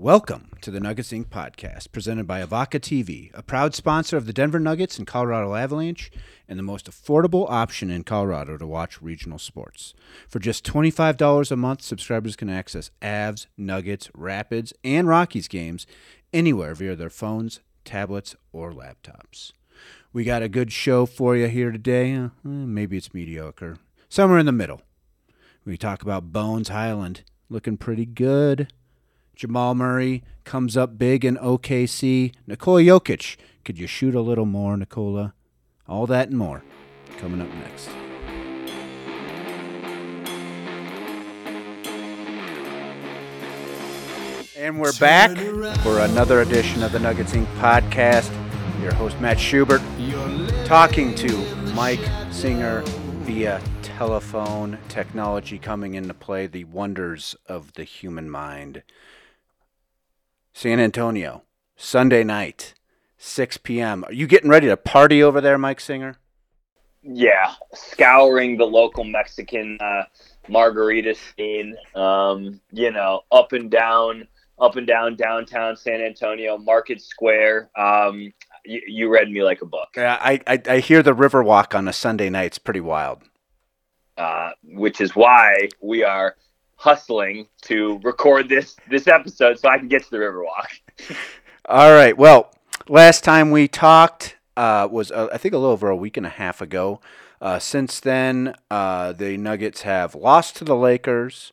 Welcome to the Nuggets Inc. podcast, presented by Avoca TV, a proud sponsor of the Denver Nuggets and Colorado Avalanche, and the most affordable option in Colorado to watch regional sports. For just $25 a month, subscribers can access Avs, Nuggets, Rapids, and Rockies games anywhere via their phones, tablets, or laptops. We got a good show for you here today. Uh, maybe it's mediocre. Somewhere in the middle. We talk about Bones Hyland looking pretty good. Jamal Murray comes up big in OKC. Nikola Jokic, could you shoot a little more, Nikola? All that and more coming up next. And we're back for another edition of the Nuggets Inc. podcast. Your host, Matt Schubert, talking to Mike Singer via telephone technology coming into play, the wonders of the human mind. San Antonio, Sunday night, 6 p.m. Are you getting ready to party over there, Mike Singer? Yeah, scouring the local Mexican uh, margarita scene. Um, you know, up and down, up and down downtown San Antonio, Market Square. Um, you, you read me like a book. Yeah, I, I I hear the Riverwalk on a Sunday night. It's pretty wild. Uh, which is why we are hustling to record this this episode so I can get to the Riverwalk. All right. Well, last time we talked uh, was uh, I think a little over a week and a half ago. Uh, since then, uh, the Nuggets have lost to the Lakers,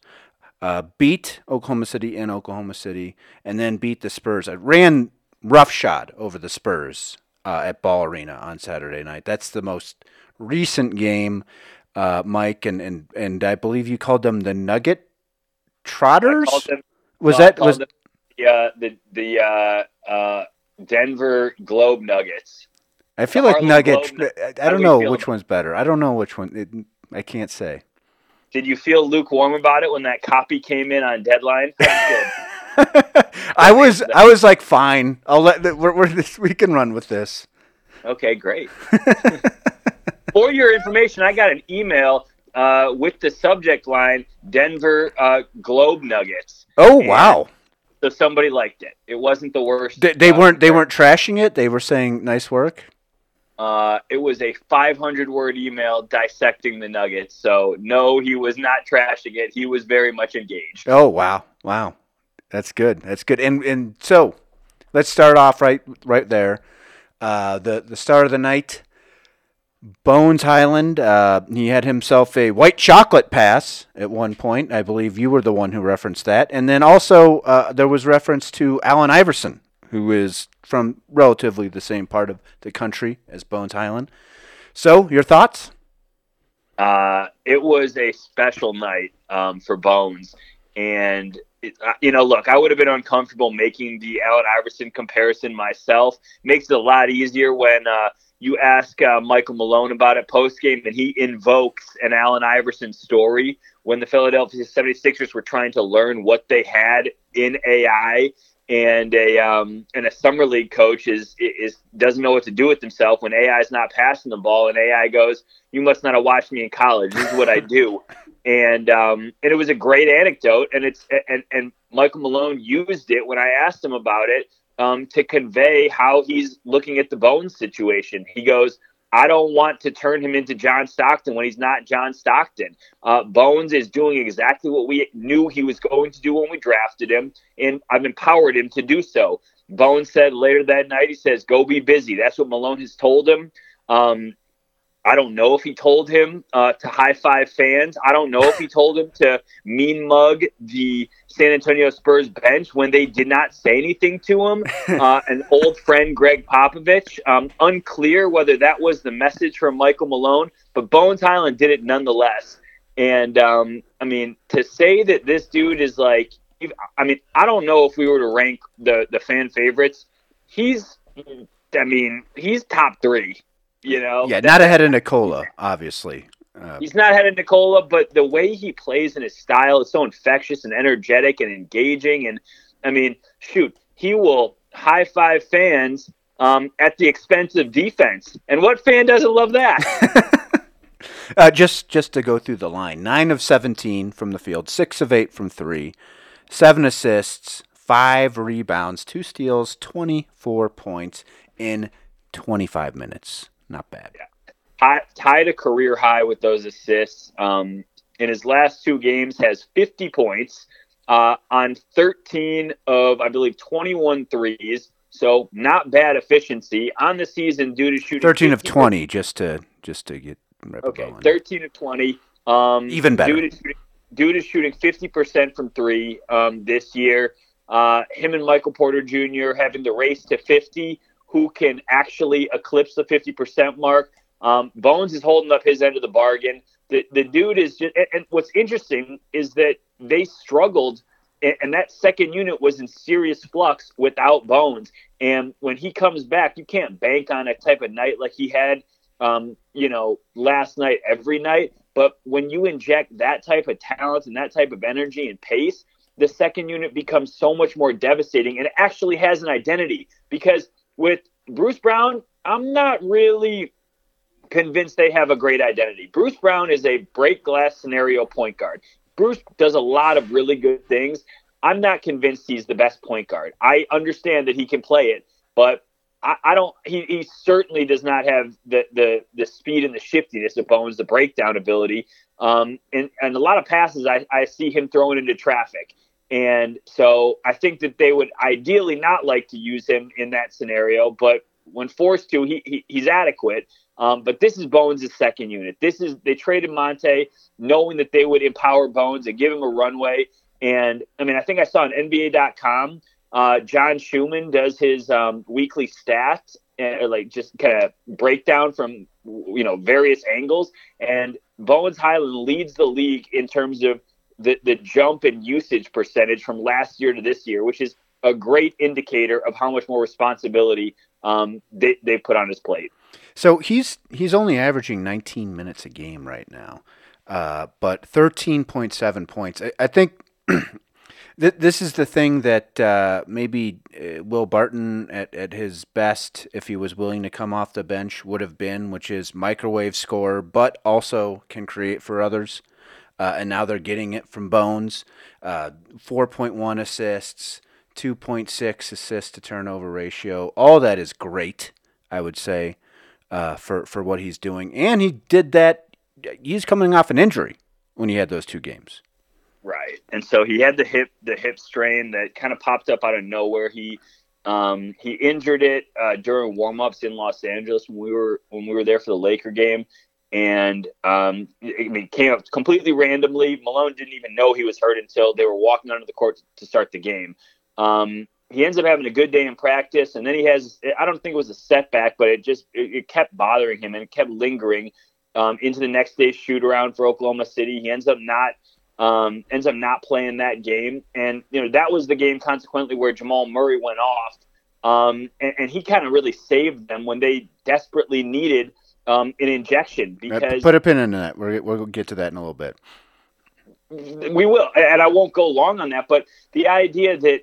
uh, beat Oklahoma City in Oklahoma City, and then beat the Spurs. I ran roughshod over the Spurs uh, at Ball Arena on Saturday night. That's the most recent game, Mike, and, and and I believe you called them the Nugget Trotters? Them, was that was them, yeah the the uh, uh, Denver Globe Nuggets? I feel the like Nuggets. I don't know which one's better. I don't know which one. It, I can't say. Did you feel lukewarm about it when that copy came in on deadline? I was I was like fine. I'll let we're, we're this, we can run with this. Okay, great. For your information, I got an email uh, with the subject line Denver uh, Globe Nuggets. Oh and wow! So somebody liked it. It wasn't the worst. They, they uh, weren't. They weren't trashing it. They were saying nice work. Uh, it was a 500 word email dissecting the Nuggets. So no, he was not trashing it. He was very much engaged. Oh wow, wow, that's good. That's good. And and so let's start off right right there. Uh, the the start of the night. Bones Hyland, uh, he had himself a white chocolate pass at one point. I believe you were the one who referenced that. And then also uh, there was reference to Allen Iverson, who is from relatively the same part of the country as Bones Hyland. So, your thoughts? Uh, it was a special night um, for Bones. And you know, look, I would have been uncomfortable making the Allen Iverson comparison myself. Makes it a lot easier when uh, you ask uh, Michael Malone about it post game, and he invokes an Allen Iverson story when the Philadelphia 76ers were trying to learn what they had in AI. And a um, and a summer league coach is is doesn't know what to do with himself when AI is not passing the ball, and AI goes, "You must not have watched me in college. This is what I do." and um, and it was a great anecdote, and it's and and Michael Malone used it when I asked him about it um, to convey how he's looking at the Bones situation. He goes, I don't want to turn him into John Stockton when he's not John Stockton. Uh, Bones is doing exactly what we knew he was going to do when we drafted him, and I've empowered him to do so. Bones said later that night, he says, Go be busy. That's what Malone has told him. Um, I don't know if he told him uh, to high five fans. I don't know if he told him to mean mug the San Antonio Spurs bench when they did not say anything to him. Uh, an old friend, Gregg Popovich. Um, unclear whether that was the message from Michael Malone, but Bones Hyland did it nonetheless. And um, I mean, to say that this dude is like, I mean, I don't know if we were to rank the the fan favorites. He's, I mean, he's top three. You know, yeah, not ahead of Nikola, obviously. Uh, he's not ahead of Nikola, but the way he plays and his style is so infectious and energetic and engaging. And I mean, shoot, he will high five fans um, at the expense of defense. And what fan doesn't love that? uh, just just to go through the line: nine of seventeen from the field, six of eight from three, seven assists, five rebounds, two steals, 24 points in 25 minutes. Not bad. Yeah. tied a career high with those assists. Um, in his last two games, has 50 points uh, on 13 of, I believe, 21 threes. So not bad efficiency on the season due to shooting. 13 of 20, just to just to get okay. 13 of 20. Um, Even better. Due to, due to shooting 50% from three um, this year. Uh, him and Michael Porter Jr. having the race to 50. Who can actually eclipse the 50% mark? Um, Bones is holding up his end of the bargain. The, the dude is just, and, and what's interesting is that they struggled, and, and that second unit was in serious flux without Bones. And when he comes back, you can't bank on a type of night like he had, um, you know, last night every night. But when you inject that type of talent and that type of energy and pace, the second unit becomes so much more devastating and it actually has an identity. Because with Bruce Brown, I'm not really convinced they have a great identity. Bruce Brown is a break glass scenario point guard. Bruce does a lot of really good things. I'm not convinced he's the best point guard. I understand that he can play it, but I, I don't. He, he certainly does not have the the the speed and the shiftiness of Bones, the breakdown ability. Um, and and a lot of passes I, I see him throwing into traffic. And so I think that they would ideally not like to use him in that scenario, but when forced to, he, he he's adequate. Um, but this is Bones' second unit. This is they traded Monte knowing that they would empower Bones and give him a runway. And I mean, I think I saw on NBA.com uh, John Schuhmann does his um, weekly stats and uh, like just kind of breakdown from you know various angles. And Bones Hyland leads the league in terms of the the jump in usage percentage from last year to this year, which is a great indicator of how much more responsibility um, they they put on his plate. So he's he's only averaging 19 minutes a game right now, uh, but 13.7 points. I, I think this is the thing that uh, maybe uh, Will Barton at, at his best, if he was willing to come off the bench, would have been, which is microwave score, but also can create for others. Uh, and now they're getting it from Bones. Uh, 4.1 assists, 2.6 assist to turnover ratio. All that is great, I would say, uh, for, for what he's doing. And he did that. He's coming off an injury when he had those two games. Right. And so he had the hip the hip strain that kind of popped up out of nowhere. He um, he injured it uh, during warmups in Los Angeles when we were when we were there for the Laker game, and um, I mean, came up completely randomly. Malone didn't even know he was hurt until they were walking onto the court to start the game. Um, he ends up having a good day in practice, and then he has I don't think it was a setback, but it just it, it kept bothering him and it kept lingering um, into the next day's shoot around for Oklahoma City. He ends up not um, ends up not playing that game. And, you know, that was the game consequently where Jamal Murray went off. Um, and, and, he kind of really saved them when they desperately needed um, an injection because put a pin in that. We're, we'll get to that in a little bit. We will, and I won't go long on that. But the idea that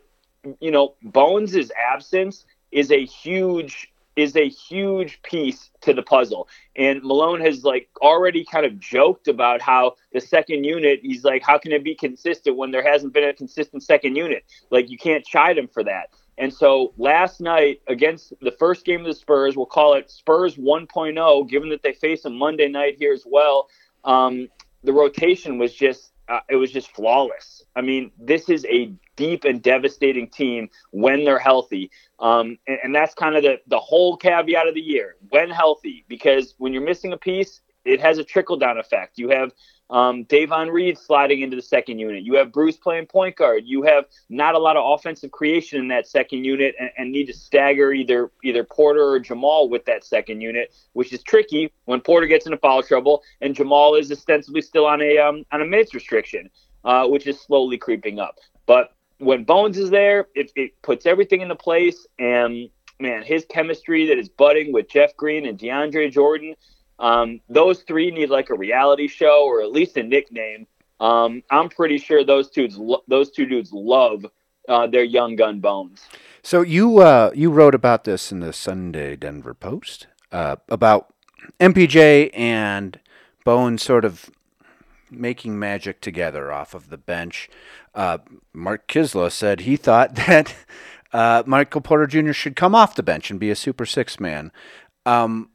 you know Bones' absence is a huge is a huge piece to the puzzle. And Malone has like already kind of joked about how the second unit, he's like, how can it be consistent when there hasn't been a consistent second unit? Like you can't chide him for that. And so last night against the first game of the Spurs, we'll call it Spurs 1.0, given that they face a Monday night here as well. Um, the rotation was just uh, it was just flawless. I mean, this is a deep and devastating team when they're healthy. Um, and, and, that's kind of the, the whole caveat of the year when healthy, because when you're missing a piece, it has a trickle down effect. You have um, Davon Reed sliding into the second unit. You have Bruce playing point guard. You have not a lot of offensive creation in that second unit, and, and, need to stagger either either Porter or Jamal with that second unit, which is tricky when Porter gets into foul trouble and Jamal is ostensibly still on a um, on a minutes restriction, uh, which is slowly creeping up. But when Bones is there, it, it puts everything into place, and man, his chemistry that is budding with Jeff Green and DeAndre Jordan um, those three need like a reality show or at least a nickname. Um, I'm pretty sure those two those two dudes love uh, their young gun bones. So you uh, you wrote about this in the Sunday Denver Post uh, about MPJ and Bones sort of making magic together off of the bench. uh, Mark Kiszla said he thought that uh, Michael Porter Jr. should come off the bench and be a Super Six man. Um,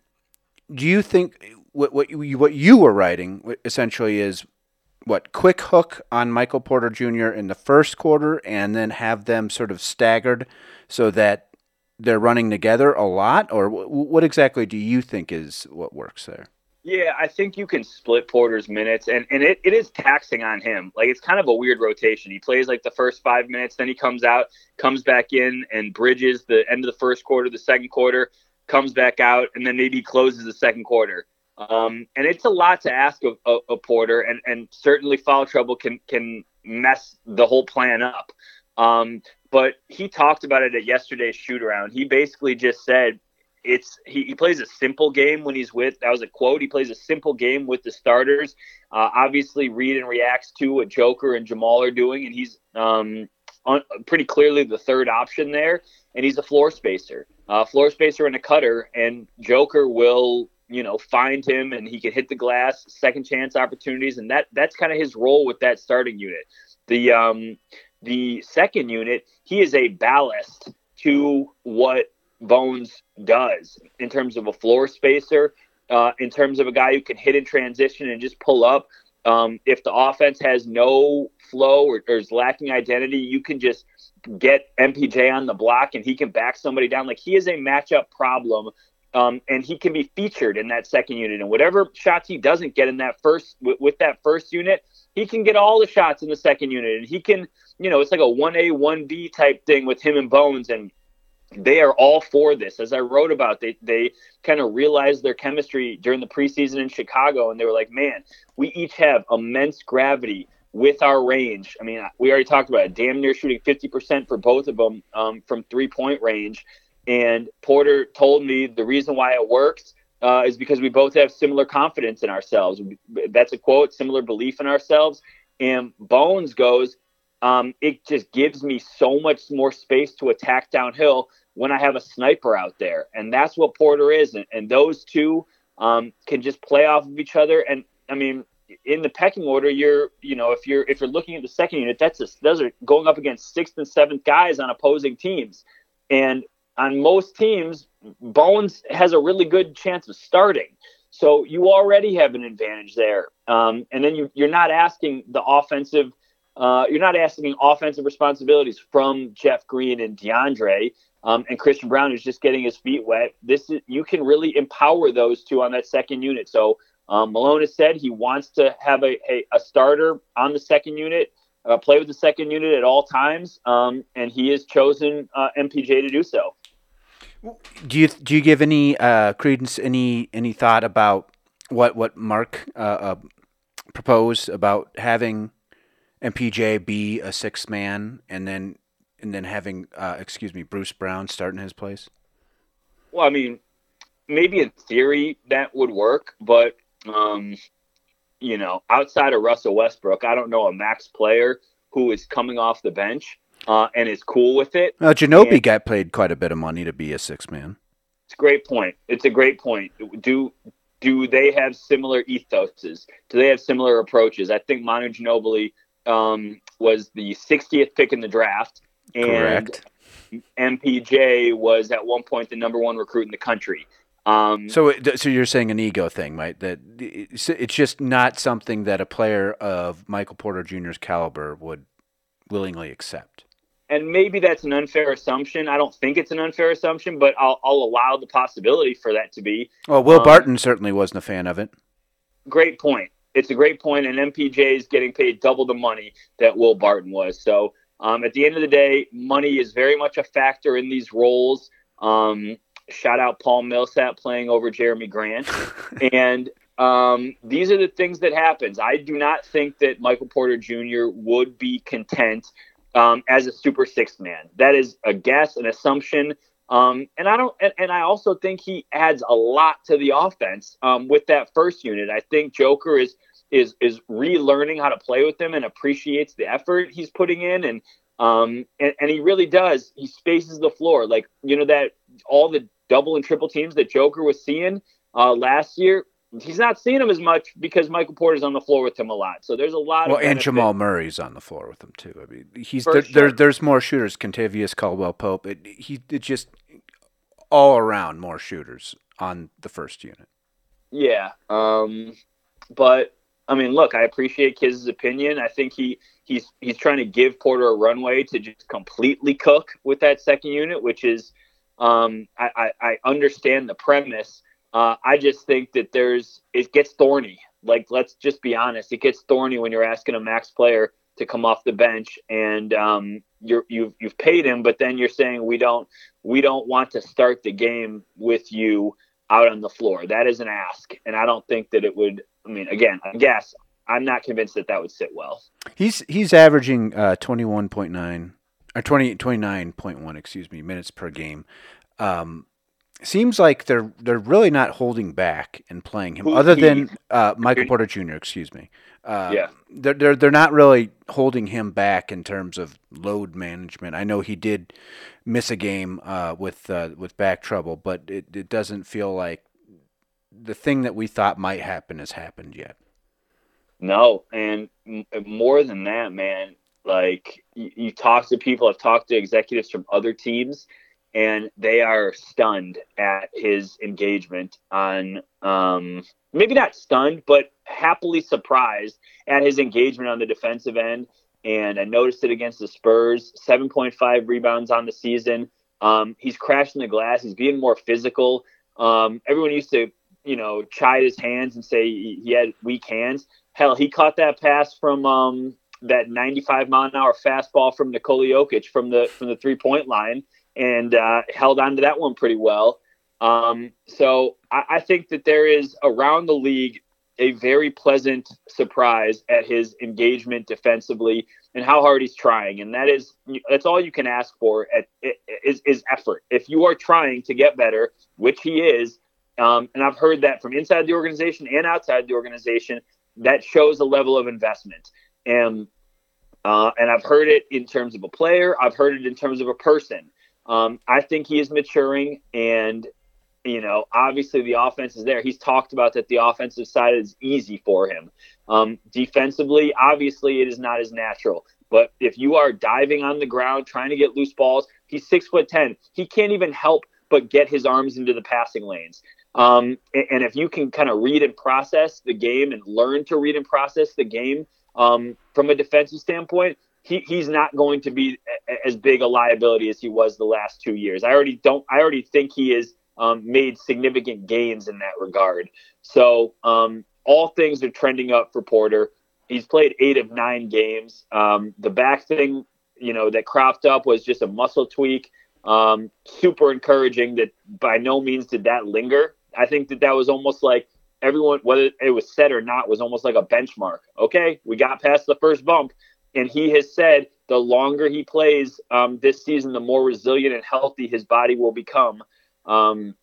do you think what what you, what you were writing essentially is what quick hook on Michael Porter Jr. in the first quarter, and then have them sort of staggered so that they're running together a lot, or what exactly do you think is what works there? Yeah, I think you can split Porter's minutes, and, and it, it is taxing on him. Like, it's kind of a weird rotation. He plays like the first five minutes, then he comes out, comes back in, and bridges the end of the first quarter, the second quarter, comes back out, and then maybe closes the second quarter. Um, and it's a lot to ask of, Porter, and, and certainly foul trouble can can mess the whole plan up. Um, but he talked about it at yesterday's shoot around. He basically just said it's he, he, plays a simple game when he's with that was a quote he plays a simple game with the starters uh, obviously read and reacts to what joker and jamal are doing and he's um, pretty clearly the third option there and he's a floor spacer uh, floor spacer and a cutter and joker will you know find him and he can hit the glass second chance opportunities and that that's kind of his role with that starting unit the um the second unit he is a ballast to what Bones does in terms of a floor spacer, uh, in terms of a guy who can hit in transition and just pull up. Um, if the offense has no flow or, or, is lacking identity, you can just get MPJ on the block and he can back somebody down. Like he is a matchup problem. Um, and he can be featured in that second unit. And whatever shots he doesn't get in that first with, with that first unit, he can get all the shots in the second unit. And he can, you know, it's like a one A one B type thing with him and Bones. And they are all for this. As I wrote about, they they kind of realized their chemistry during the preseason in Chicago, and they were like, "Man, we each have immense gravity with our range." I mean, we already talked about it. Damn near shooting fifty percent for both of them um, from three point range. And Porter told me the reason why it works uh, is because we both have similar confidence in ourselves. That's a quote, similar belief in ourselves. And Bones goes, um, it just gives me so much more space to attack downhill when I have a sniper out there. And that's what Porter is. And, and those two um, can just play off of each other. And I mean, in the pecking order, you're, you know, if you're if you're looking at the second unit, that's a, those are going up against sixth and seventh guys on opposing teams. And on most teams, Bones has a really good chance of starting. So you already have an advantage there. Um, and then you, you're not asking the offensive – uh, you're not asking offensive responsibilities from Jeff Green and DeAndre. Um, and Christian Braun, is just getting his feet wet. This is, you can really empower those two on that second unit. So um, Malone has said he wants to have a, a, a starter on the second unit, uh, play with the second unit at all times, um, and he has chosen uh, MPJ to do so. Do you do you give any uh, credence, any any thought about what what Mark uh, uh, proposed about having MPJ be a six man and then and then having uh, excuse me Bruce Brown start in his place? Well, I mean, maybe in theory that would work, but um, you know, outside of Russell Westbrook, I don't know a max player who is coming off the bench uh, and is cool with it. Well, Ginobili and, got paid quite a bit of money to be a six man. It's a great point. It's a great point. Do do they have similar ethoses? Do they have similar approaches? I think Manu Ginobili um, was the 60th pick in the draft, and Correct. MPJ was at one point the number one recruit in the country. Um, so, so you're saying an ego thing, right? That it's just not something that a player of Michael Porter Jr.'s caliber would willingly accept. And maybe that's an unfair assumption. I don't think it's an unfair assumption, but I'll, I'll allow the possibility for that to be. Well, Will um, Barton certainly wasn't a fan of it. Great point it's a great point, and MPJ is getting paid double the money that Will Barton was. So um, at the end of the day, money is very much a factor in these roles. Um, shout out Paul Millsap playing over Jerami Grant, and um, these are the things that happens. I do not think that Michael Porter Jr. would be content um, as a Super Six man. That is a guess, an assumption. Um, and I don't, and, and, I also think he adds a lot to the offense um, with that first unit. I think Joker is is is relearning how to play with him and appreciates the effort he's putting in and um and, and he really does he spaces the floor like you know that all the double and triple teams that joker was seeing uh last year he's not seeing him as much because Michael Porter's on the floor with him a lot. So there's a lot. Well, and. Jamal Murray's on the floor with him too. I mean, he's there, sure. there. There's more shooters. Kentavious Caldwell Pope. It, he it just all around more shooters on the first unit. Yeah. Um, but I mean, look, I appreciate Kiz's opinion. I think he he's he's trying to give Porter a runway to just completely cook with that second unit, which is um, I, I, I understand the premise. Uh, I just think that there's it gets thorny. Like let's just be honest, it gets thorny when you're asking a max player to come off the bench and um, you're you've you've paid him, but then you're saying we don't we don't want to start the game with you out on the floor. That is an ask, and I don't think that it would. I mean, again, I guess I'm not convinced that that would sit well. He's he's averaging uh, 21.9 or 20, 29.1, excuse me, minutes per game. Um, seems like they're they're really not holding back and playing him, other he? than uh, Michael Porter Jr. Excuse me. Uh, Yeah. they're, they're they're not really holding him back in terms of load management. I know he did miss a game uh, with uh, with back trouble, but it, it doesn't feel like the thing that we thought might happen has happened yet. No, and m- more than that, man. Like you, you talk to people, I've talked to executives from other teams, and they are stunned at his engagement on. Um, maybe not stunned, but happily surprised at his engagement on the defensive end. And I noticed it against the Spurs. Seven point five rebounds on the season. Um, he's crashing the glass. He's being more physical. Um, everyone used to, you know, chide his hands and say he he had weak hands. Hell, he caught that pass from um, that 95 mile an hour fastball from Nikola Jokic from the from the three point line and uh, held on to that one pretty well. Um, so I, I think that there is around the league a very pleasant surprise at his engagement defensively and how hard he's trying, and that is that's all you can ask for at is, is effort. If you are trying to get better, which he is, um, and I've heard that from inside the organization and outside the organization, that shows a level of investment. And uh, and I've heard it in terms of a player. I've heard it in terms of a person. Um, I think he is maturing, and you know, obviously the offense is there. He's talked about that the offensive side is easy for him. Um, defensively, obviously, it is not as natural. But if you are diving on the ground trying to get loose balls, he's six foot ten. He can't even help but get his arms into the passing lanes. Um, and, if you can kind of read and process the game and learn to read and process the game um, from a defensive standpoint, he, he's not going to be as big a liability as he was the last two years. I already don't. I already think he has um, made significant gains in that regard. So um, all things are trending up for Porter. He's played eight of nine games. Um, the back thing, you know, that cropped up was just a muscle tweak. Um, super encouraging that by no means did that linger. I think that that was almost like everyone, whether it was said or not, was almost like a benchmark. Okay, we got past the first bump. And he has said the longer he plays um, this season, the more resilient and healthy his body will become um,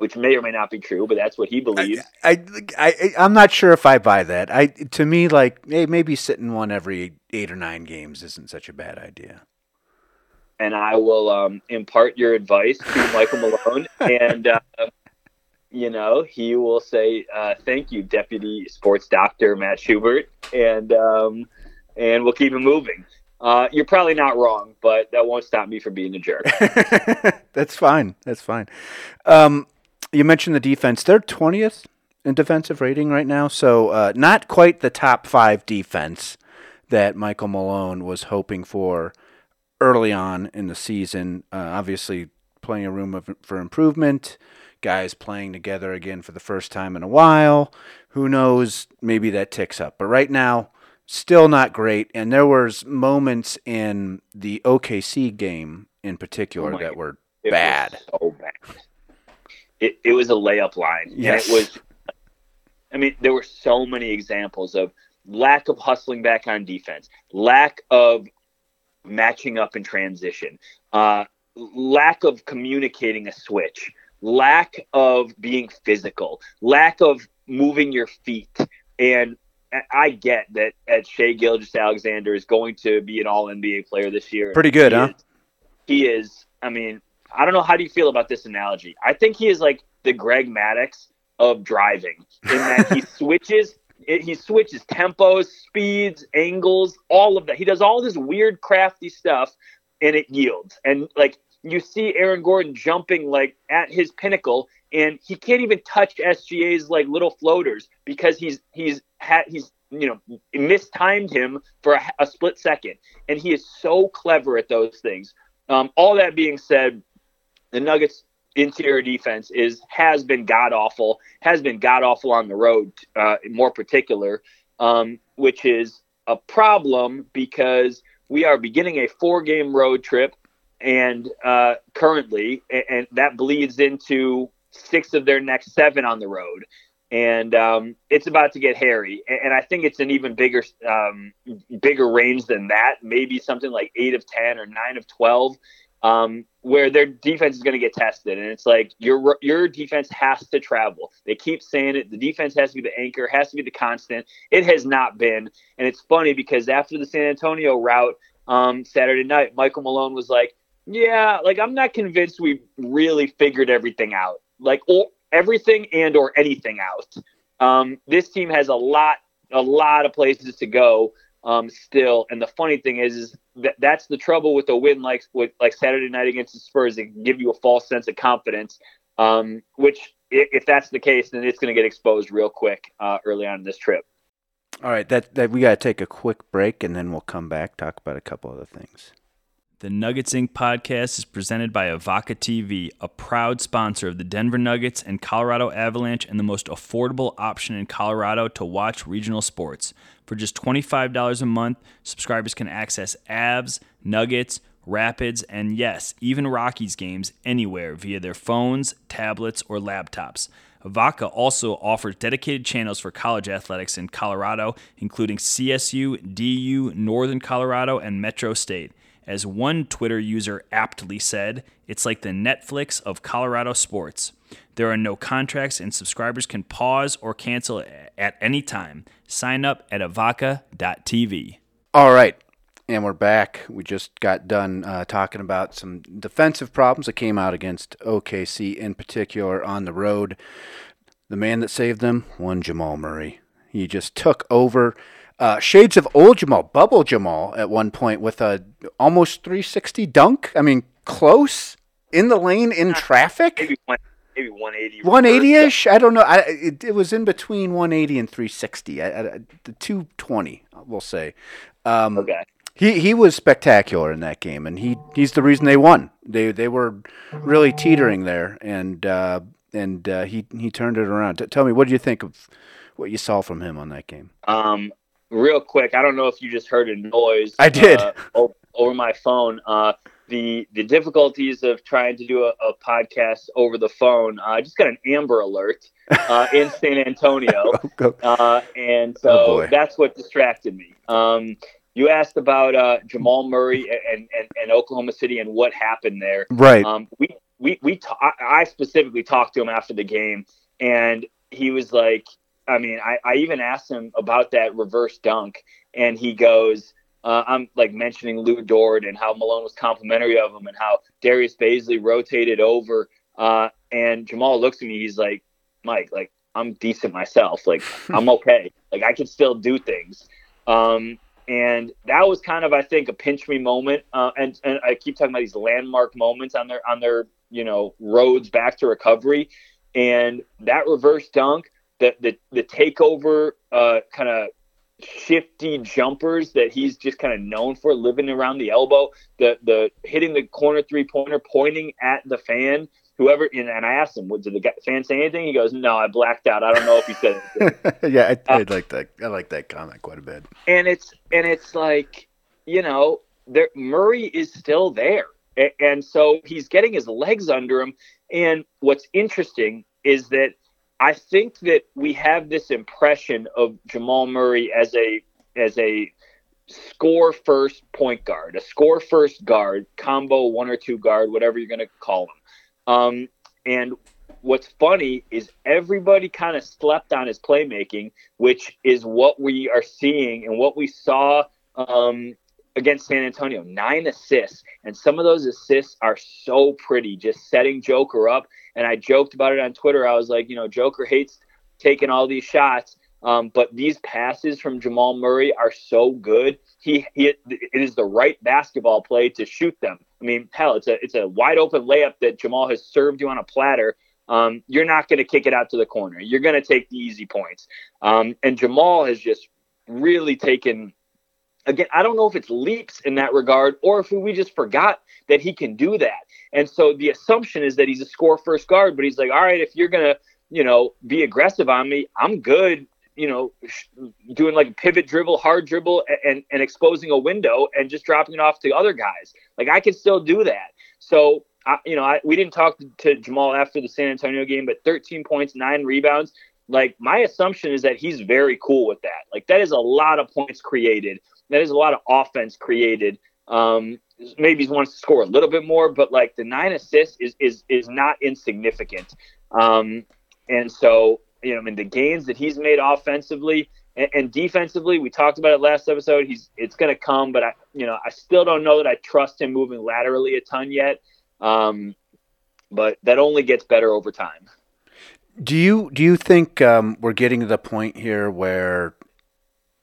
which may or may not be true, but that's what he believes. I, I, I, am not sure if I buy that. I, to me, like, hey, maybe sitting one every eight or nine games isn't such a bad idea. And I will um, impart your advice to Michael Malone, and uh, you know he will say, uh, "Thank you, Deputy Sports Doctor Matt Schubert," and um, and we'll keep it moving. Uh, you're probably not wrong, but that won't stop me from being a jerk. That's fine. That's fine. Um, you mentioned the defense. They're 20th in defensive rating right now, so uh, not quite the top five defense that Michael Malone was hoping for early on in the season. Uh, obviously, plenty of room of, for improvement. Guys playing together again for the first time in a while. Who knows? Maybe that ticks up. But right now, still not great. And there was moments in the OKC game in particular Oh that were bad. so bad. It, it was a layup line. Yes. And it was, I mean, there were so many examples of lack of hustling back on defense, lack of matching up in transition, uh, lack of communicating a switch, lack of being physical, lack of moving your feet. And I- get that at Shai Gilgeous Alexander is going to be an all NBA player this year. Pretty good, He huh? is- he is, I mean, I don't know how do you feel about this analogy. I think he is like the Greg Maddux of driving in that he switches it, he switches tempos, speeds, angles, all of that. He does all this weird, crafty stuff, and it yields. And like you see Aaron Gordon jumping like at his pinnacle, and he can't even touch SGA's like little floaters because he's he's had he's you know mistimed him for a, a split second, and he is so clever at those things. Um, all that being said, the Nuggets interior defense is has been god awful, has been god awful on the road, uh, more particular, um, which is a problem because we are beginning a four game road trip, and uh, currently, and, and that bleeds into six of their next seven on the road. And um, it's about to get hairy, and, and I think it's an even bigger, um, bigger range than that. Maybe something like eight of ten or nine of twelve um, where their defense is going to get tested. And it's like your your defense has to travel. They keep saying it. The defense has to be the anchor, has to be the constant. It has not been. And it's funny because after the San Antonio route um, Saturday night, Michael Malone was like, "Yeah, like I'm not convinced we really figured everything out. Like or everything and or anything out. Um, this team has a lot a lot of places to go." um, still. And the funny thing is, is that that's the trouble with a win like with like Saturday night against the Spurs. It can give you a false sense of confidence, um, which if that's the case, then it's going to get exposed real quick uh, early on in this trip. All right, that, that we got to take a quick break and then we'll come back talk about a couple other things. The Nuggets Inc. podcast is presented by Avoca TV, a proud sponsor of the Denver Nuggets and Colorado Avalanche and the most affordable option in Colorado to watch regional sports. For just $25 a month, subscribers can access Avs, Nuggets, Rapids, and yes, even Rockies games anywhere via their phones, tablets, or laptops. Avoca also offers dedicated channels for college athletics in Colorado, including CSU, DU, Northern Colorado, and Metro State. As one Twitter user aptly said, it's like the Netflix of Colorado sports. There are no contracts, and subscribers can pause or cancel at any time. Sign up at avoca.tv. All right. And we're back. We just got done uh, talking about some defensive problems that came out against OKC, in particular on the road. The man that saved them, one Jamal Murray. He just took over uh, shades of old Jamal, bubble Jamal, at one point with a almost 360 dunk. I mean, close in the lane in traffic. Maybe, one, maybe 180. 180 ish. I don't know. I, it, it, was in between 180 and 360. I, I, the 220, we'll say. Um, okay. He he was spectacular in that game, and he he's the reason they won. They they were really teetering there, and uh, and uh, he he turned it around. T- tell me, what do you think of what you saw from him on that game? Um, real quick, I don't know if you just heard a noise. I did uh, over, my phone. Uh, the the difficulties of trying to do a, a podcast over the phone. Uh, I just got an Amber Alert uh, in San Antonio, oh, uh, and so oh that's what distracted me. Um, you asked about uh, Jamal Murray and, and, and Oklahoma City and what happened there. Right. Um, we we we ta- I specifically talked to him after the game, and he was like, I mean, I, I even asked him about that reverse dunk, and he goes, uh, I'm like mentioning Lu Dort and how Malone was complimentary of him and how Darius Bazley rotated over. Uh, and Jamal looks at me, he's like, Mike, like, I'm decent myself. Like, I'm okay. Like, I can still do things. Um, and that was kind of, I think, a pinch me moment. Uh, and, and I keep talking about these landmark moments on their, on their, you know, roads back to recovery. And that reverse dunk, the the, the takeover uh, kind of shifty jumpers that he's just kind of known for living around the elbow the the hitting the corner three pointer pointing at the fan whoever and, and I asked him did the fan say anything? He goes no I blacked out. I don't know if he said anything. Yeah I, I uh, like that I like that comment quite a bit. And it's and it's like you know there Murray is still there and, and so he's getting his legs under him and what's interesting is that I think that we have this impression of Jamal Murray as a as a score first point guard, a score first guard, combo one or two guard, whatever you're going to call him. Um, and what's funny is everybody kind of slept on his playmaking, which is what we are seeing and what we saw um, against San Antonio, nine assists, and some of those assists are so pretty, just setting Joker up. And I joked about it on Twitter. I was like, you know, Joker hates taking all these shots, um, but these passes from Jamal Murray are so good. He, he it is the right basketball play to shoot them. I mean, hell, it's a it's a wide open layup that Jamal has served you on a platter. Um, you're not going to kick it out to the corner. You're going to take the easy points. Um, and Jamal has just really taken again, I don't know if it's leaps in that regard or if we just forgot that he can do that. And so the assumption is that he's a score first guard, but he's like, all right, if you're going to, you know, be aggressive on me, I'm good, you know, doing like a pivot dribble, hard dribble, and, and exposing a window and just dropping it off to other guys. Like I can still do that. So, I, you know, I, we didn't talk to Jamal after the San Antonio game, but 13 points, nine rebounds. Like my assumption is that he's very cool with that. Like that is a lot of points created that is a lot of offense created. Um, maybe he wants to score a little bit more, but like the nine assists is is is not insignificant. Um, and so you know, I mean, the gains that he's made offensively and, and defensively, we talked about it last episode. He's it's going to come, but I you know I still don't know that I trust him moving laterally a ton yet. Um, but that only gets better over time. Do you do you think um, we're getting to the point here where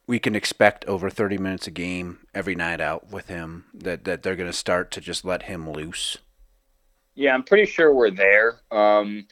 we can expect over 30 minutes a game every night out with him that, that they're going to start to just let him loose yeah i'm pretty sure we're there um,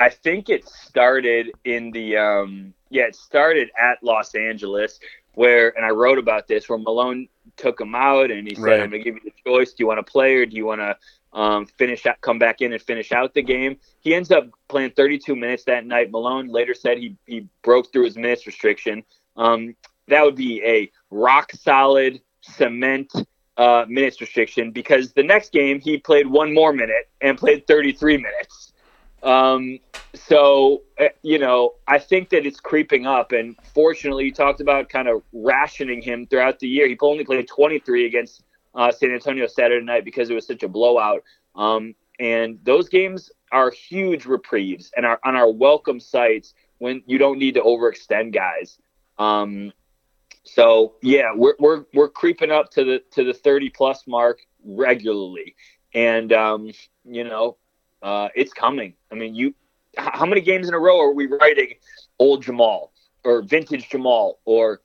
i think it started in the um, yeah it started at los angeles where and i wrote about this where malone took him out and he said right. i'm going to give you the choice do you want to play or do you want to um, finish out, come back in and finish out the game. He ends up playing 32 minutes that night. Malone later said he he broke through his minutes restriction. Um, that would be a rock solid cement uh, minutes restriction because the next game he played one more minute and played 33 minutes. Um, so, uh, you know, I think that it's creeping up. And fortunately, you talked about kind of rationing him throughout the year. He only played 23 against uh, San Antonio Saturday night because it was such a blowout. Um, and those games are huge reprieves and are on our welcome sights when you don't need to overextend guys. Um, so yeah, we're we're we're creeping up to the to the 30 plus mark regularly, and um, you know, uh, it's coming. I mean, you how many games in a row are we writing old Jamal or vintage Jamal or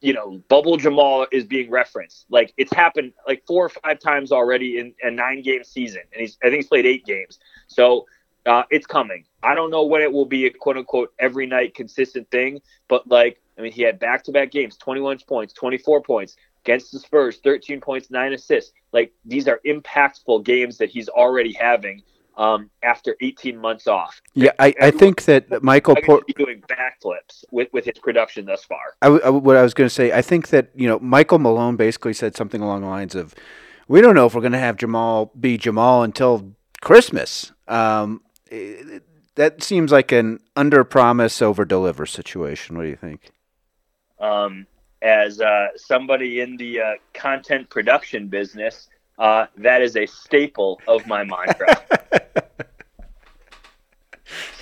you know, bubble Jamal is being referenced. Like it's happened like four or five times already in a nine game season, and he's I think he's played eight games. So uh, it's coming. I don't know when it will be a quote unquote every night consistent thing, but like I mean, he had back to back games 21 points, 24 points against the Spurs, 13 points, nine assists. Like these are impactful games that he's already having um, after 18 months off. Yeah, I, I think that Michael Porter doing backflips with, with his production thus far. I, I, what I was going to say, I think that you know Michael Malone basically said something along the lines of, "We don't know if we're going to have Jamal be Jamal until Christmas." Um, it, that seems like an under promise over deliver situation. What do you think? Um, as uh, somebody in the uh, content production business, uh, that is a staple of my mantra.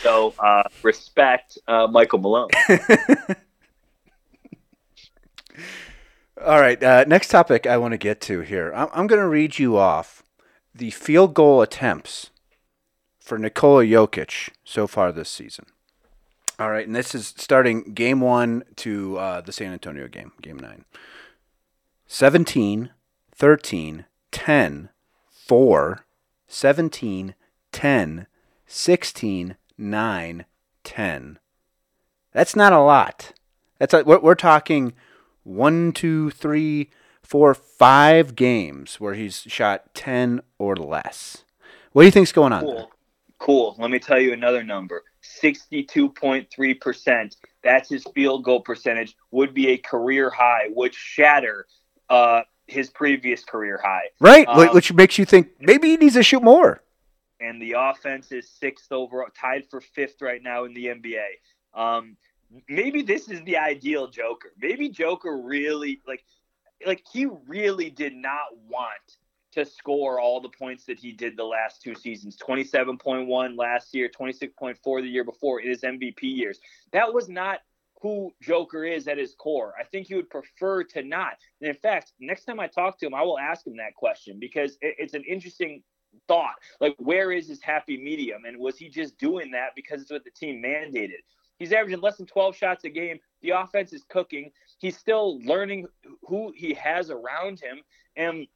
so uh, respect uh, Michael Malone. All right, uh, next topic I want to get to here. I'm, I'm going to read you off the field goal attempts for Nikola Jokic so far this season. All right, and this is starting game one to uh, the San Antonio game, game nine. 17, 13, 10, 4, 17, 10, 16, 9, 10. That's not a lot. That's a, we're, we're talking one, two, three, four, five games where he's shot 10 or less. What do you think's going on cool. there? Cool. Let me tell you another number. 62.3%. That's his field goal percentage. Would be a career high, would shatter uh, his previous career high. Right, um, which makes you think maybe he needs to shoot more. And the offense is sixth overall, tied for fifth right now in the NBA. Um, maybe this is the ideal Joker. Maybe Joker really like, like he really did not want to score all the points that he did the last two seasons 27.1 last year, 26.4 the year before in his MVP years. That was not who Joker is at his core. I think he would prefer to not. And in fact, next time I talk to him, I will ask him that question because it's an interesting thought. Like, where is his happy medium? And was he just doing that because it's what the team mandated? He's averaging less than 12 shots a game. The offense is cooking. He's still learning who he has around him, and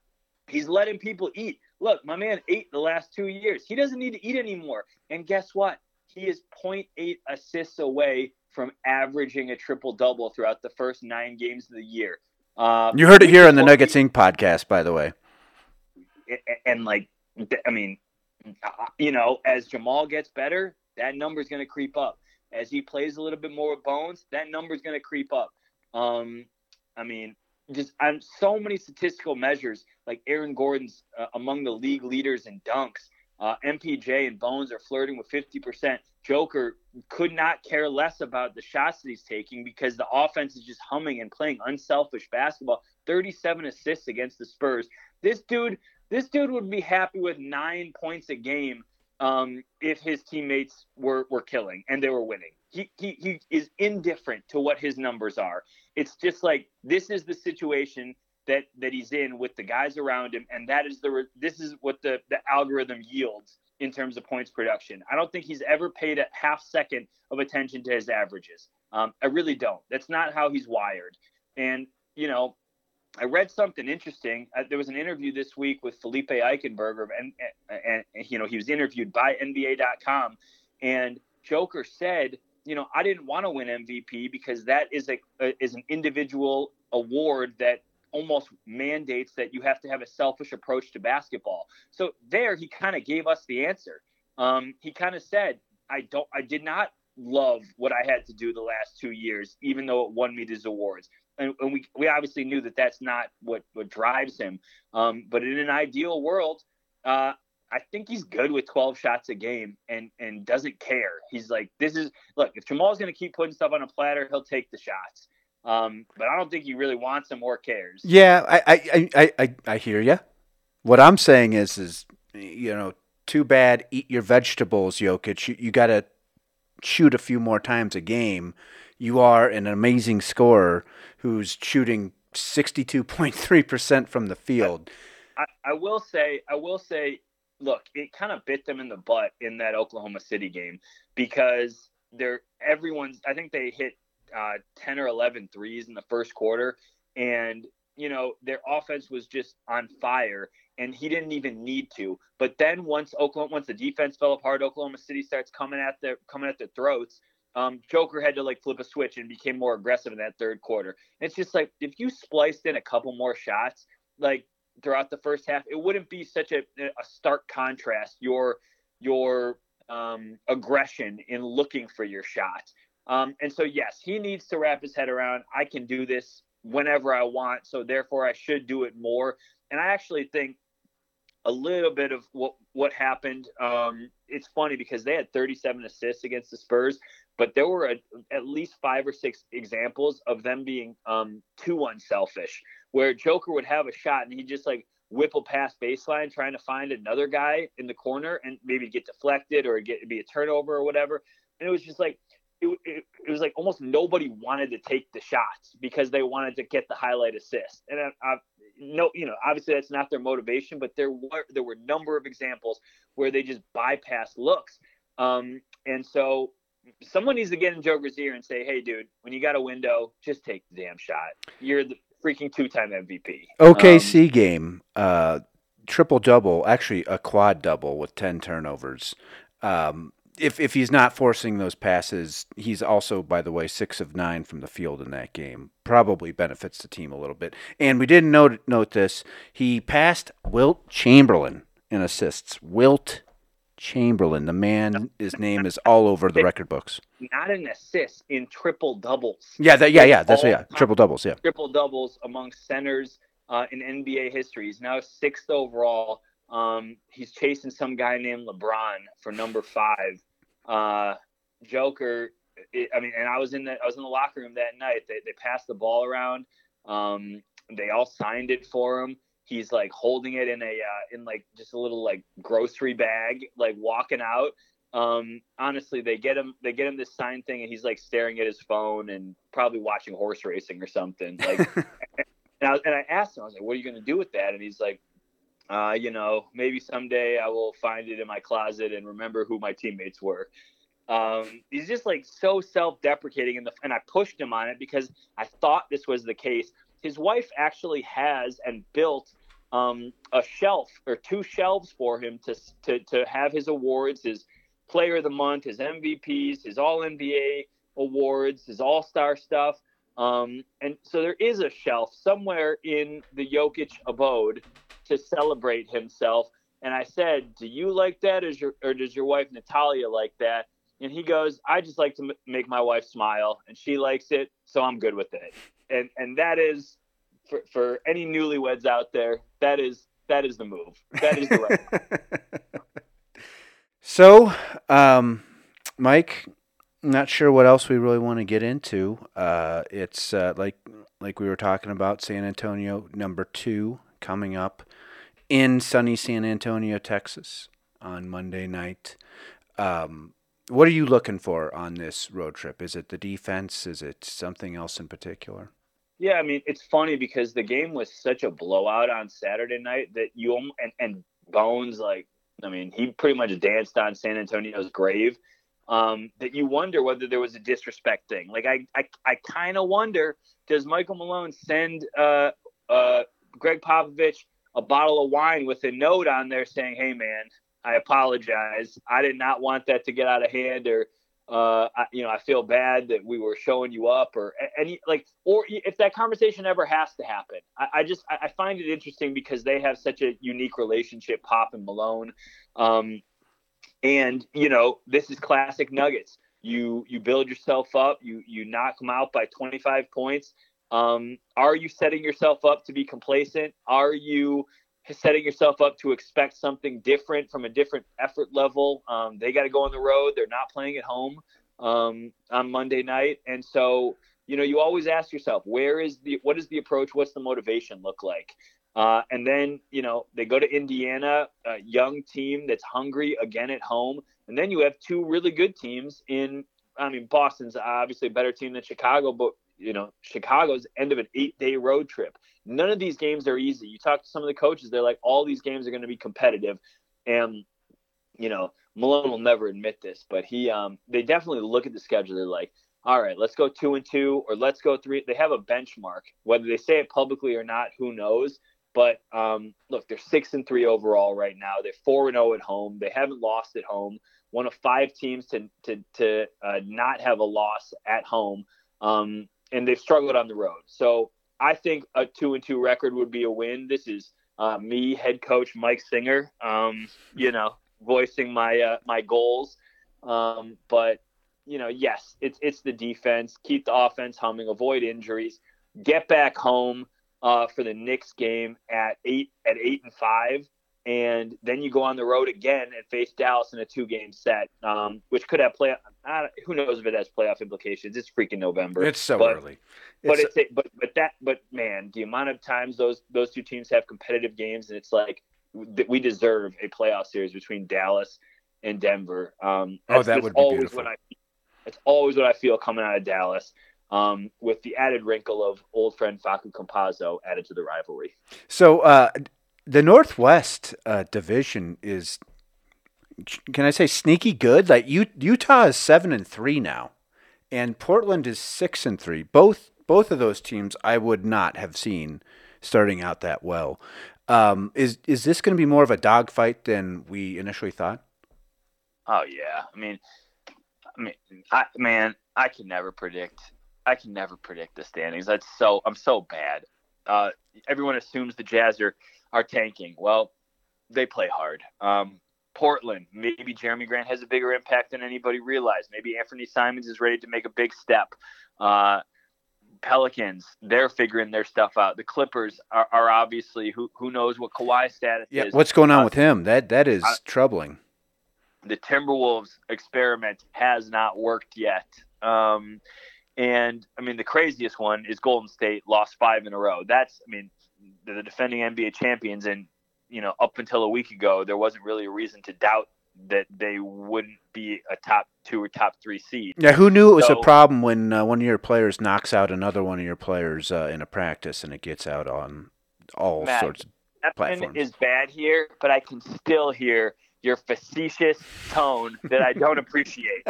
he's letting people eat. Look, my man ate the last two years. He doesn't need to eat anymore. And guess what? He is 0.8 assists away from averaging a triple double throughout the first nine games of the year. Uh, you heard it here on the Nuggets Inc. podcast, by the way. And, like, I mean, uh, you know, as Jamal gets better, that number is going to creep up as he plays a little bit more with Bones, that number is going to creep up. Um, I mean, just on so many statistical measures, like Aaron Gordon's uh, among the league leaders in dunks. Uh, MPJ and Bones are flirting with 50%. Joker could not care less about the shots that he's taking because the offense is just humming and playing unselfish basketball. 37 assists against the Spurs. This dude, this dude would be happy with nine points a game um, if his teammates were, were killing and they were winning. He, he, he is indifferent to what his numbers are. It's just like this is the situation that that he's in with the guys around him, and that is the this is what the the algorithm yields in terms of points production. I don't think he's ever paid a half second of attention to his averages. Um, I really don't. That's not how he's wired. And you know, I read something interesting. Uh, there was an interview this week with Felipe Eichenberger, and, and, and, you know he was interviewed by NBA.com, and Joker said, you know, I didn't want to win MVP because that is a, a is an individual award that almost mandates that you have to have a selfish approach to basketball. So there, he kind of gave us the answer. Um, he kind of said, I don't, I did not love what I had to do the last two years, even though it won me these awards and, and we we obviously knew that that's not what what drives him. Um, but in an ideal world, uh, I think he's good with 12 shots a game and and doesn't care. He's like, this is look. If Jamal's going to keep putting stuff on a platter, he'll take the shots. Um, but I don't think he really wants them or cares. Yeah, I I I I, I hear you. What I'm saying is is you know, too bad. Eat your vegetables, Jokic. You, you got to shoot a few more times a game you are an amazing scorer who's shooting 62.3% from the field. I, I will say, I will say, look, it kind of bit them in the butt in that Oklahoma City game because they're everyone's, I think they hit uh, 10 or 11 threes in the first quarter. And, you know, their offense was just on fire and he didn't even need to. But then once Oklahoma, once the defense fell apart, Oklahoma City starts coming at their, coming at their throats um, Joker had to like flip a switch and became more aggressive in that third quarter. It's just like if you spliced in a couple more shots, like throughout the first half, it wouldn't be such a, a stark contrast. Your your um, aggression in looking for your shot. Um, and so yes, he needs to wrap his head around. I can do this whenever I want, so therefore I should do it more. And I actually think a little bit of what what happened. Um, it's funny because they had 37 assists against the Spurs, but there were a, at least five or six examples of them being um, too unselfish, where Joker would have a shot and he just like whipple past baseline trying to find another guy in the corner and maybe get deflected or get be a turnover or whatever. And it was just like it, it, it, was like almost nobody wanted to take the shots because they wanted to get the highlight assist. And I, I, no, you know, obviously that's not their motivation, but there were there were a number of examples where they just bypassed looks. Um, and so someone needs to get in Joker's ear and say, "Hey, dude, when you got a window, just take the damn shot. You're the freaking two-time MVP." OKC um, game, uh, triple double, actually a quad double with ten turnovers. Um, if if he's not forcing those passes, he's also, by the way, six of nine from the field in that game. Probably benefits the team a little bit. And we didn't note note this. He passed Wilt Chamberlain in assists. Wilt Chamberlain. The man, his name is all over the record books. Not an assist in triple doubles. Yeah, that, yeah, yeah. That's yeah, triple doubles. Yeah, triple doubles among centers uh, in NBA history. He's now sixth overall. Um, he's chasing some guy named LeBron for number five. Uh, Joker. It, I mean, and I was in the I was in the locker room that night. They they passed the ball around. Um, they all signed it for him he's like holding it in a uh, in like just a little like grocery bag like walking out Um, honestly, they get him they get him this sign thing, and he's like staring at his phone and probably watching horse racing or something. Like, and, I, and I asked him, I was like, "What are you going to do with that?" And he's like, uh, "You know, maybe someday I will find it in my closet and remember who my teammates were." Um, he's just like so self-deprecating, and the and I pushed him on it because I thought this was the case. His wife actually has and built um, a shelf or two shelves for him to to to have his awards, his player of the month, his MVPs, his All NBA awards, his All Star stuff. Um, and so there is a shelf somewhere in the Jokic abode to celebrate himself. And I said, "Do you like that, or, your, or does your wife Natalia like that?" And he goes, "I just like to m- make my wife smile, and she likes it, so I'm good with it." And and that is for for any newlyweds out there, that is that is the move. That is the right. So, um, Mike, not sure what else we really want to get into. Uh, it's uh, like like we were talking about San Antonio number two coming up in sunny San Antonio, Texas, on Monday night. Um, what are you looking for on this road trip? Is it the defense? Is it something else in particular? Yeah, I mean it's funny because the game was such a blowout on Saturday night that you and and Bones like I mean, he pretty much danced on San Antonio's grave. Um, that you wonder whether there was a disrespect thing. Like I, I, I kind of wonder: Does Michael Malone send uh, uh, Gregg Popovich a bottle of wine with a note on there saying, "Hey, man, I apologize. I did not want that to get out of hand," or uh, I, you know, I feel bad that we were showing you up, or any like, or if that conversation ever has to happen, I, I just I, find it interesting because they have such a unique relationship, Pop and Malone, um, and you know, this is classic Nuggets. You you build yourself up, you you knock them out by 25 points. Um, are you setting yourself up to be complacent? Are you setting yourself up to expect something different from a different effort level. Um, they got to go on the road. They're not playing at home um, on Monday night, and so you know you always ask yourself, where is the what is the approach? What's the motivation look like? Uh, and then you know they go to Indiana, a young team that's hungry again at home, and then you have two really good teams in. I mean, Boston's obviously a better team than Chicago, but you know, Chicago's end of an eight day road trip. None of these games are easy. You talk to some of the coaches, they're like, all these games are going to be competitive. And, you know, Malone will never admit this, but he, um, they definitely look at the schedule. They're like, all right, let's go two and two, or let's go three. They have a benchmark. Whether they say it publicly or not, who knows? But um, look, they're six and three overall right now. They're four and zero oh at home. They haven't lost at home. One of five teams to to to uh, not have a loss at home. Um, and they've struggled on the road. So I think a two and two record would be a win. This is uh, me, head coach Mike Singer, um, you know, voicing my uh, my goals. Um, but you know, yes, it's it's the defense. Keep the offense humming. Avoid injuries. Get back home uh, for the Knicks game at eight at eight and five and then you go on the road again and face Dallas in a two-game set, um, which could have play. who knows if it has playoff implications? It's freaking November. It's so but, early. But it's, it's but but that but man, the amount of times those those two teams have competitive games, and it's like we deserve a playoff series between Dallas and Denver. Um, oh, that would be always beautiful. What I, it's always what I feel coming out of Dallas. Um, with the added wrinkle of old friend Facu Campazzo added to the rivalry. So, uh, the Northwest uh, division is, can I say, sneaky good? Like U- Utah is seven and three now, and Portland is six and three. Both both of those teams I would not have seen starting out that well. Um, is is this going to be more of a dogfight than we initially thought? Oh yeah, I mean, I mean, I man, I can never predict. I can never predict the standings. That's so I'm so bad. Uh, everyone assumes the Jazz are are tanking. Well, they play hard. Um, Portland, maybe Jerami Grant has a bigger impact than anybody realized. Maybe Anfernee Simons is ready to make a big step. Uh, Pelicans, they're figuring their stuff out. The Clippers are, are obviously who who knows what Kawhi's status yeah, is. What's going on uh, with him? That that is uh, troubling. The Timberwolves experiment has not worked yet. Um, and I mean, the craziest one is Golden State lost five in a row. That's, I mean, the defending NBA champions, and you know, up until a week ago, there wasn't really a reason to doubt that they wouldn't be a top two or top three seed. Yeah, who knew it was So- a problem when uh, one of your players knocks out another one of your players uh, in a practice and it gets out on all Matt, sorts of platforms. is bad here, but I can still hear your facetious tone that I don't appreciate.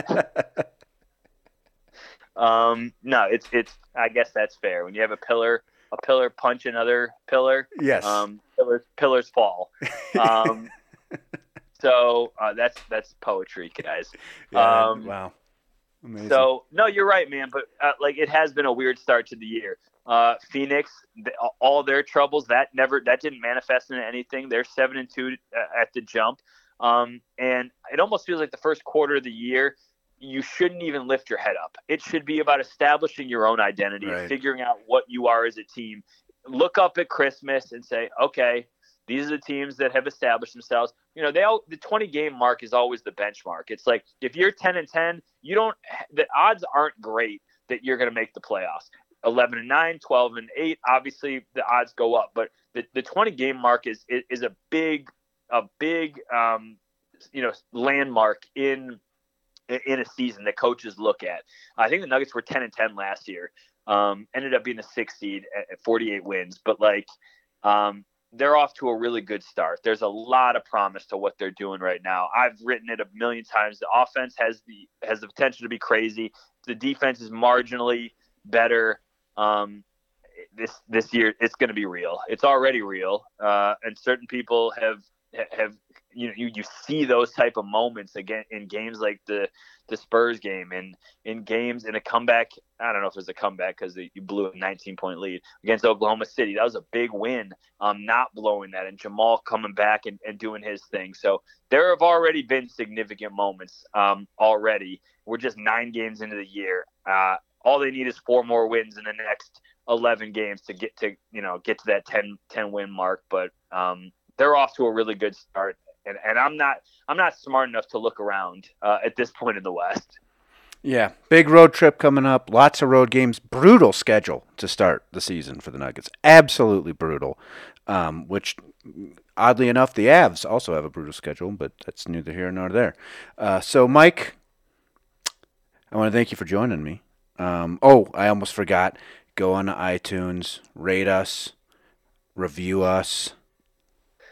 Um, no, it's it's. I guess that's fair. When you have a pillar, a pillar punch another pillar. yes. Um, pillars pillars fall. Um, so uh, that's that's poetry, guys. Yeah, um, wow. Amazing. So no, you're right, man. But uh, like, it has been a weird start to the year. Uh, Phoenix, th- all their troubles that never that didn't manifest into anything. They're seven and two uh, at the jump, um, and it almost feels like the first quarter of the year. You shouldn't even lift your head up. It should be about establishing your own identity Right. and figuring out what you are as a team. Look up at Christmas and say, okay, these are the teams that have established themselves. You know, they all the 20 game mark is always the benchmark. It's like if you're 10 and 10, you don't the odds aren't great that you're going to make the playoffs. 11 and 9, 12 and 8, obviously the odds go up, but the, the 20 game mark is, is is a big a big um you know landmark in in a season that coaches look at. I think the Nuggets were 10 and 10 last year. Um, ended up being the sixth seed at, at 48 wins, but like um, they're off to a really good start. There's a lot of promise to what they're doing right now. I've written it a million times. The offense has the has the potential to be crazy. The defense is marginally better. Um, this this year it's going to be real. It's already real, uh, and certain people have have you know you, you see those type of moments again in games like the the Spurs game and in games in a comeback. I don't know if it was a comeback because you blew a 19 point lead against Oklahoma City. That was a big win. Um, not blowing that and Jamal coming back and, and doing his thing. So there have already been significant moments um, already. We're just nine games into the year. Uh, all they need is four more wins in the next 11 games to get to you know get to that 10 10 win mark. But um, they're off to a really good start. And, and I'm not I'm not smart enough to look around uh, at this point in the West. yeah, big road trip coming up. Lots of road games. Brutal schedule to start the season for the Nuggets. Absolutely brutal. Um, which, oddly enough, the Avs also have a brutal schedule, but that's neither here nor there. Uh, so, Mike, I want to thank you for joining me. Um, oh, I almost forgot. Go on to iTunes, rate us, review us.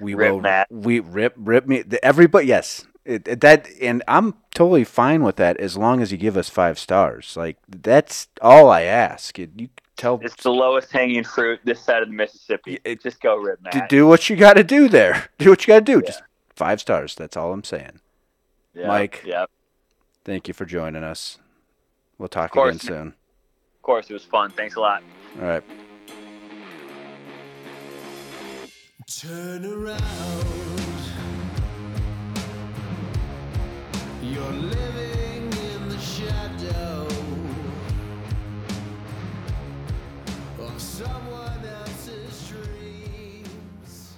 We Rip will Matt. we rip rip me everybody yes it, it- that and I'm totally fine with that as long as you give us five stars like that's all I ask It- you tell It's the lowest hanging fruit this side of the Mississippi. It- Just go, Rip Matt. do what you got to do there do what you got to do just five stars that's all I'm saying yeah, Mike. Yeah, of thank you for joining us we'll talk course, again soon Of course. It was fun. Thanks a lot. all right Turn around. You're living in the shadow of someone else's dreams.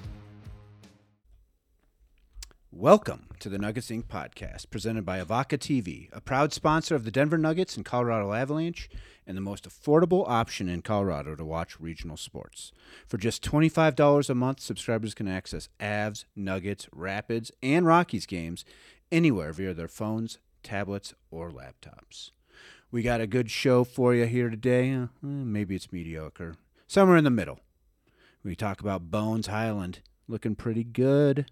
Welcome to the Nuggets Ink podcast, presented by Avoca TV, a proud sponsor of the Denver Nuggets and Colorado Avalanche, and the most affordable option in Colorado to watch regional sports. For just $25 a month, subscribers can access Avs, Nuggets, Rapids, and Rockies games anywhere via their phones, tablets, or laptops. We got a good show for you here today. Uh, eh, maybe it's mediocre. Somewhere in the middle. We talk about Bones Hyland looking pretty good.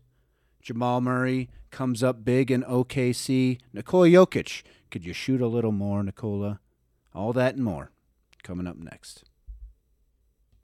Jamal Murray comes up big in OKC. Nikola Jokic, could you shoot a little more, Nikola? All that and more coming up next.